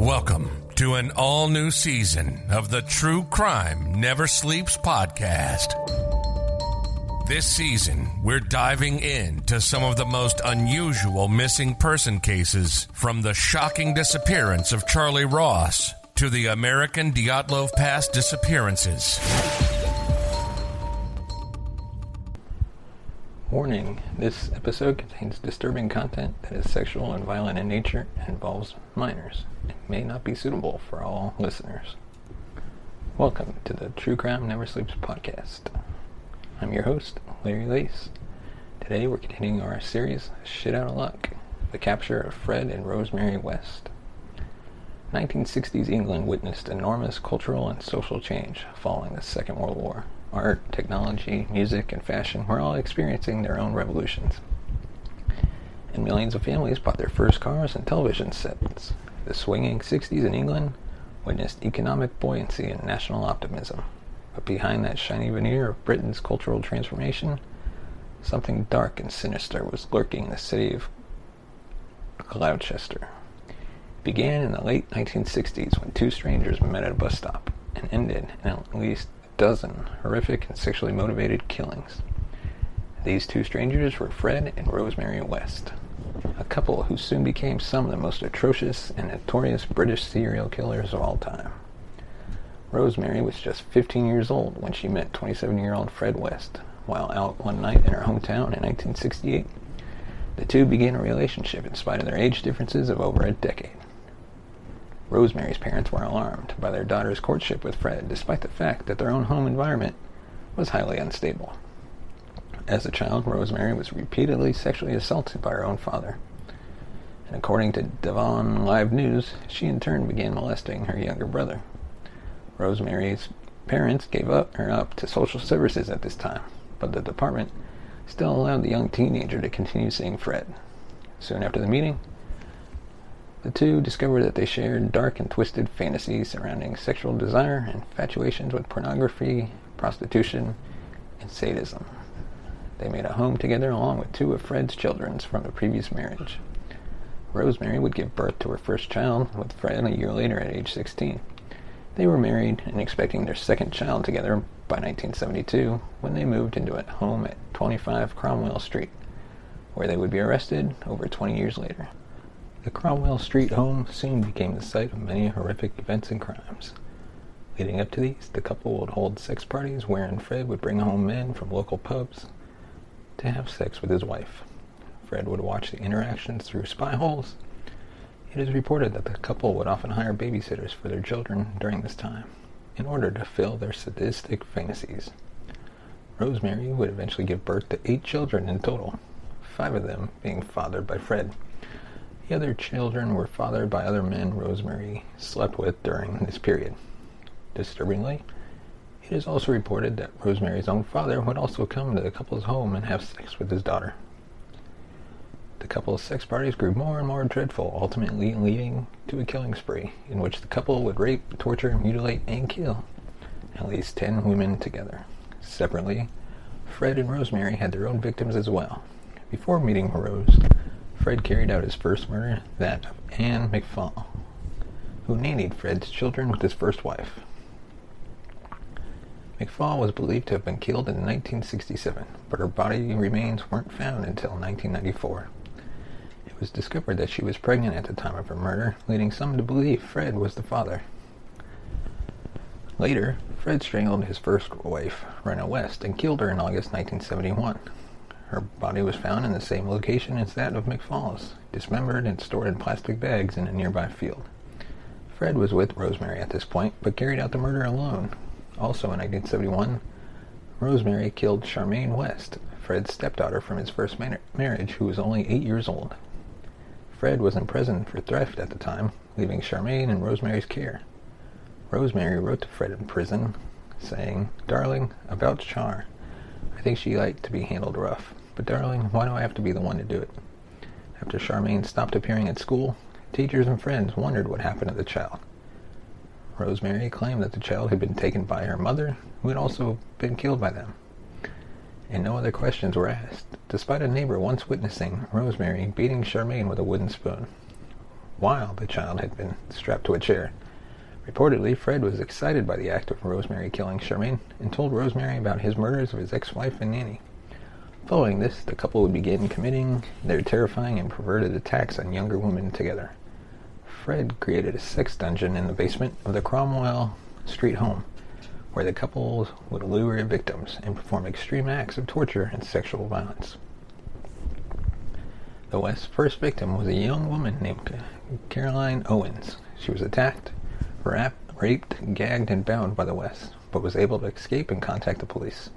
Welcome to an all new season of the True Crime Never Sleeps podcast. This season, we're diving into some of the most unusual missing person cases from the shocking disappearance of Charlie Ross to the American Dyatlov Pass disappearances. Warning this episode contains disturbing content that is sexual and violent in nature and involves minors. It may not be suitable for all listeners. Welcome to the True Crime Never Sleeps podcast. I'm your host, Larry Lease. Today we're continuing our series, Shit Out of Luck, the capture of Fred and Rosemary West. 1960s England witnessed enormous cultural and social change following the Second World War. Art, technology, music, and fashion were all experiencing their own revolutions. And millions of families bought their first cars and television sets. The swinging 60s in England witnessed economic buoyancy and national optimism. But behind that shiny veneer of Britain's cultural transformation, something dark and sinister was lurking in the city of Gloucester. It began in the late 1960s when two strangers met at a bus stop and ended in at least dozen horrific and sexually motivated killings. These two strangers were Fred and Rosemary West, a couple who soon became some of the most atrocious and notorious British serial killers of all time. Rosemary was just 15 years old when she met 27 year old Fred West while out one night in her hometown in 1968. The two began a relationship in spite of their age differences of over a decade. Rosemary's parents were alarmed by their daughter's courtship with Fred, despite the fact that their own home environment was highly unstable. As a child, Rosemary was repeatedly sexually assaulted by her own father. And according to Devon Live News, she in turn began molesting her younger brother. Rosemary's parents gave up her up to social services at this time, but the department still allowed the young teenager to continue seeing Fred. Soon after the meeting, the two discovered that they shared dark and twisted fantasies surrounding sexual desire and infatuations with pornography, prostitution, and sadism. They made a home together along with two of Fred's children from a previous marriage. Rosemary would give birth to her first child with Fred a year later at age 16. They were married and expecting their second child together by 1972 when they moved into a home at 25 Cromwell Street, where they would be arrested over 20 years later. The Cromwell Street home soon became the site of many horrific events and crimes. Leading up to these, the couple would hold sex parties wherein Fred would bring home men from local pubs to have sex with his wife. Fred would watch the interactions through spy holes. It is reported that the couple would often hire babysitters for their children during this time in order to fill their sadistic fantasies. Rosemary would eventually give birth to eight children in total, five of them being fathered by Fred. The other children were fathered by other men Rosemary slept with during this period. Disturbingly, it is also reported that Rosemary's own father would also come to the couple's home and have sex with his daughter. The couple's sex parties grew more and more dreadful, ultimately leading to a killing spree in which the couple would rape, torture, mutilate, and kill at least ten women together. Separately, Fred and Rosemary had their own victims as well. Before meeting Rose, Fred carried out his first murder, that of Anne McFall, who nannied Fred's children with his first wife. McFall was believed to have been killed in 1967, but her body remains weren't found until 1994. It was discovered that she was pregnant at the time of her murder, leading some to believe Fred was the father. Later, Fred strangled his first wife, Rena West, and killed her in August 1971. Her body was found in the same location as that of McFall's, dismembered and stored in plastic bags in a nearby field. Fred was with Rosemary at this point, but carried out the murder alone. Also in 1971, Rosemary killed Charmaine West, Fred's stepdaughter from his first marriage, who was only eight years old. Fred was in prison for theft at the time, leaving Charmaine in Rosemary's care. Rosemary wrote to Fred in prison, saying, Darling, about Char. I think she liked to be handled rough. But darling, why do I have to be the one to do it? After Charmaine stopped appearing at school, teachers and friends wondered what happened to the child. Rosemary claimed that the child had been taken by her mother, who had also been killed by them. And no other questions were asked, despite a neighbor once witnessing Rosemary beating Charmaine with a wooden spoon, while the child had been strapped to a chair. Reportedly, Fred was excited by the act of Rosemary killing Charmaine and told Rosemary about his murders of his ex-wife and nanny. Following this, the couple would begin committing their terrifying and perverted attacks on younger women together. Fred created a sex dungeon in the basement of the Cromwell Street home, where the couple would lure victims and perform extreme acts of torture and sexual violence. The West's first victim was a young woman named Caroline Owens. She was attacked, raped, gagged, and bound by the West, but was able to escape and contact the police.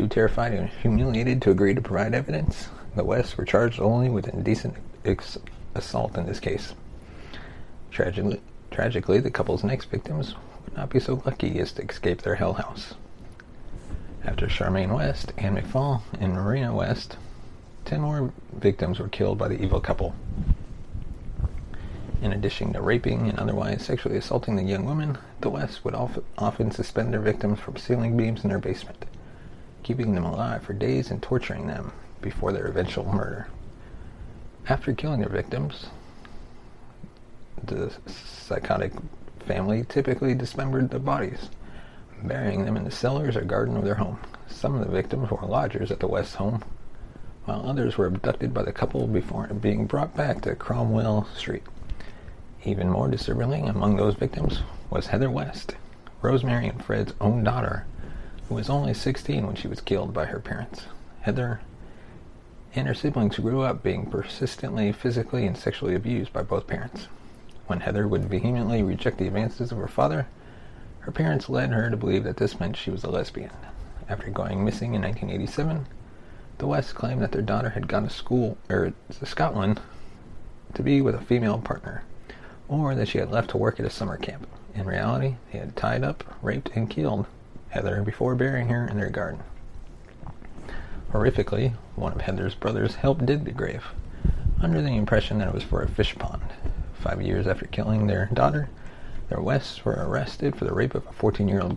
Too terrified and humiliated to agree to provide evidence, the West were charged only with indecent ex- assault in this case. Tragically, tragically, the couple's next victims would not be so lucky as to escape their hell house. After Charmaine West, Anne McFall, and Marina West, ten more victims were killed by the evil couple. In addition to raping and otherwise sexually assaulting the young women, the West would often suspend their victims from ceiling beams in their basement keeping them alive for days and torturing them before their eventual murder. After killing their victims, the psychotic family typically dismembered the bodies, burying them in the cellars or garden of their home. Some of the victims were lodgers at the West home, while others were abducted by the couple before being brought back to Cromwell Street. Even more disturbingly among those victims was Heather West, Rosemary and Fred's own daughter, who was only 16 when she was killed by her parents. Heather and her siblings grew up being persistently physically and sexually abused by both parents. When Heather would vehemently reject the advances of her father, her parents led her to believe that this meant she was a lesbian. After going missing in 1987, the West claimed that their daughter had gone to school or to Scotland to be with a female partner, or that she had left to work at a summer camp. In reality, they had tied up, raped, and killed Heather before burying her in their garden. Horrifically, one of Heather's brothers helped dig the grave, under the impression that it was for a fish pond. Five years after killing their daughter, their Wests were arrested for the rape of a 14-year-old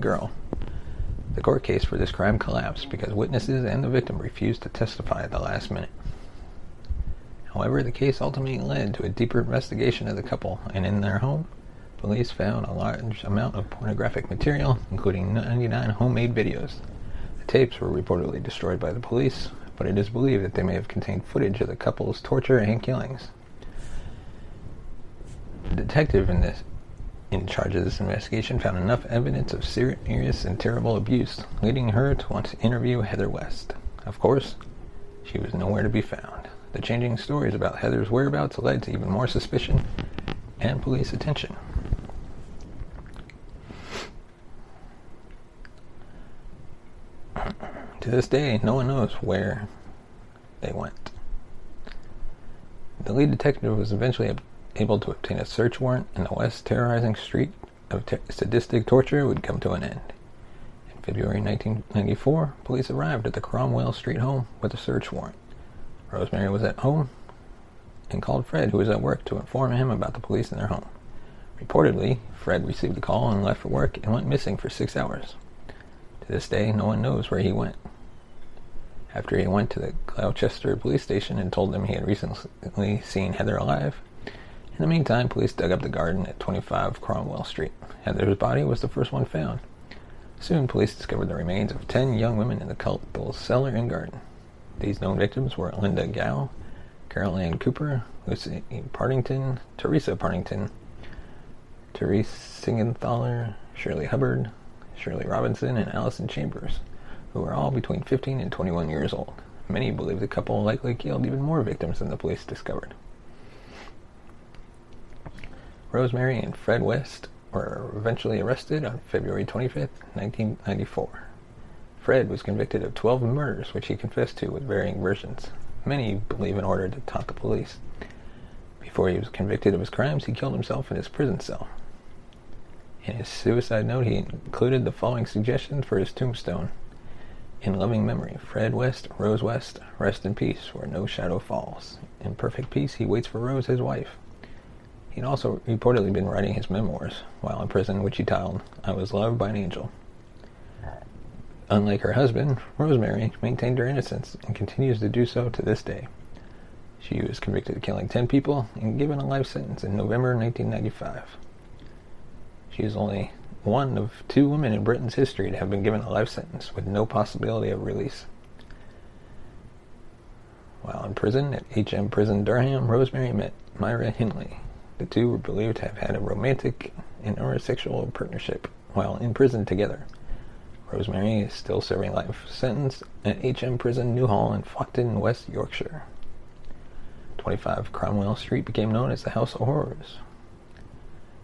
girl. The court case for this crime collapsed because witnesses and the victim refused to testify at the last minute. However, the case ultimately led to a deeper investigation of the couple, and in their home, Police found a large amount of pornographic material, including 99 homemade videos. The tapes were reportedly destroyed by the police, but it is believed that they may have contained footage of the couple's torture and killings. The detective in this in charge of this investigation found enough evidence of serious and terrible abuse, leading her to want to interview Heather West. Of course, she was nowhere to be found. The changing stories about Heather's whereabouts led to even more suspicion and police attention. To this day, no one knows where they went. The lead detective was eventually able to obtain a search warrant, and the West terrorizing streak of ter- sadistic torture would come to an end. In February 1994, police arrived at the Cromwell Street home with a search warrant. Rosemary was at home and called Fred, who was at work, to inform him about the police in their home. Reportedly, Fred received the call and left for work and went missing for six hours. To this day, no one knows where he went after he went to the Gloucester police station and told them he had recently seen Heather alive. In the meantime, police dug up the garden at 25 Cromwell Street. Heather's body was the first one found. Soon, police discovered the remains of 10 young women in the couple's cellar and garden. These known victims were Linda Gough, Carol Ann Cooper, Lucy Partington, Teresa Partington, Therese Siegenthaler, Shirley Hubbard, Shirley Robinson, and Alison Chambers who were all between 15 and 21 years old. Many believe the couple likely killed even more victims than the police discovered. Rosemary and Fred West were eventually arrested on February 25, 1994. Fred was convicted of 12 murders, which he confessed to with varying versions. Many believe in order to taunt the police. Before he was convicted of his crimes, he killed himself in his prison cell. In his suicide note, he included the following suggestion for his tombstone. In loving memory, Fred West, Rose West, rest in peace where no shadow falls. In perfect peace, he waits for Rose, his wife. He'd also reportedly been writing his memoirs while in prison, which he titled, I Was Loved by an Angel. Unlike her husband, Rosemary maintained her innocence and continues to do so to this day. She was convicted of killing 10 people and given a life sentence in November 1995. She is only one of two women in Britain's history to have been given a life sentence with no possibility of release. While in prison at HM Prison Durham, Rosemary met Myra Hindley. The two were believed to have had a romantic and sexual partnership while in prison together. Rosemary is still serving life sentence at HM Prison Newhall in Flockton, West Yorkshire. 25 Cromwell Street became known as the House of Horrors.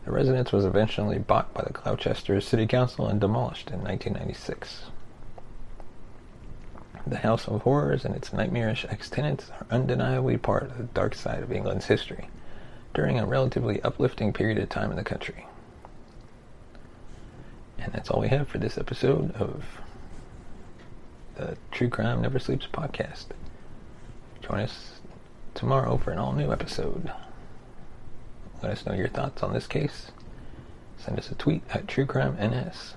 The residence was eventually bought by the Gloucester City Council and demolished in 1996. The House of Horrors and its nightmarish ex-tenants are undeniably part of the dark side of England's history during a relatively uplifting period of time in the country. And that's all we have for this episode of the True Crime Never Sleeps podcast. Join us tomorrow for an all new episode. Let us know your thoughts on this case. Send us a tweet at TrueCrimeNS.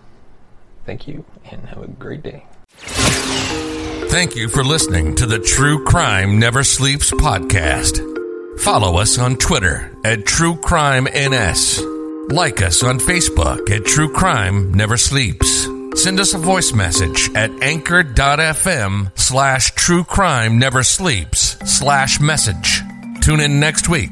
Thank you and have a great day. Thank you for listening to the True Crime Never Sleeps podcast. Follow us on Twitter at TrueCrimeNS. Like us on Facebook at True Crime Never Sleeps. Send us a voice message at anchor.fm slash true crime never sleeps slash message. Tune in next week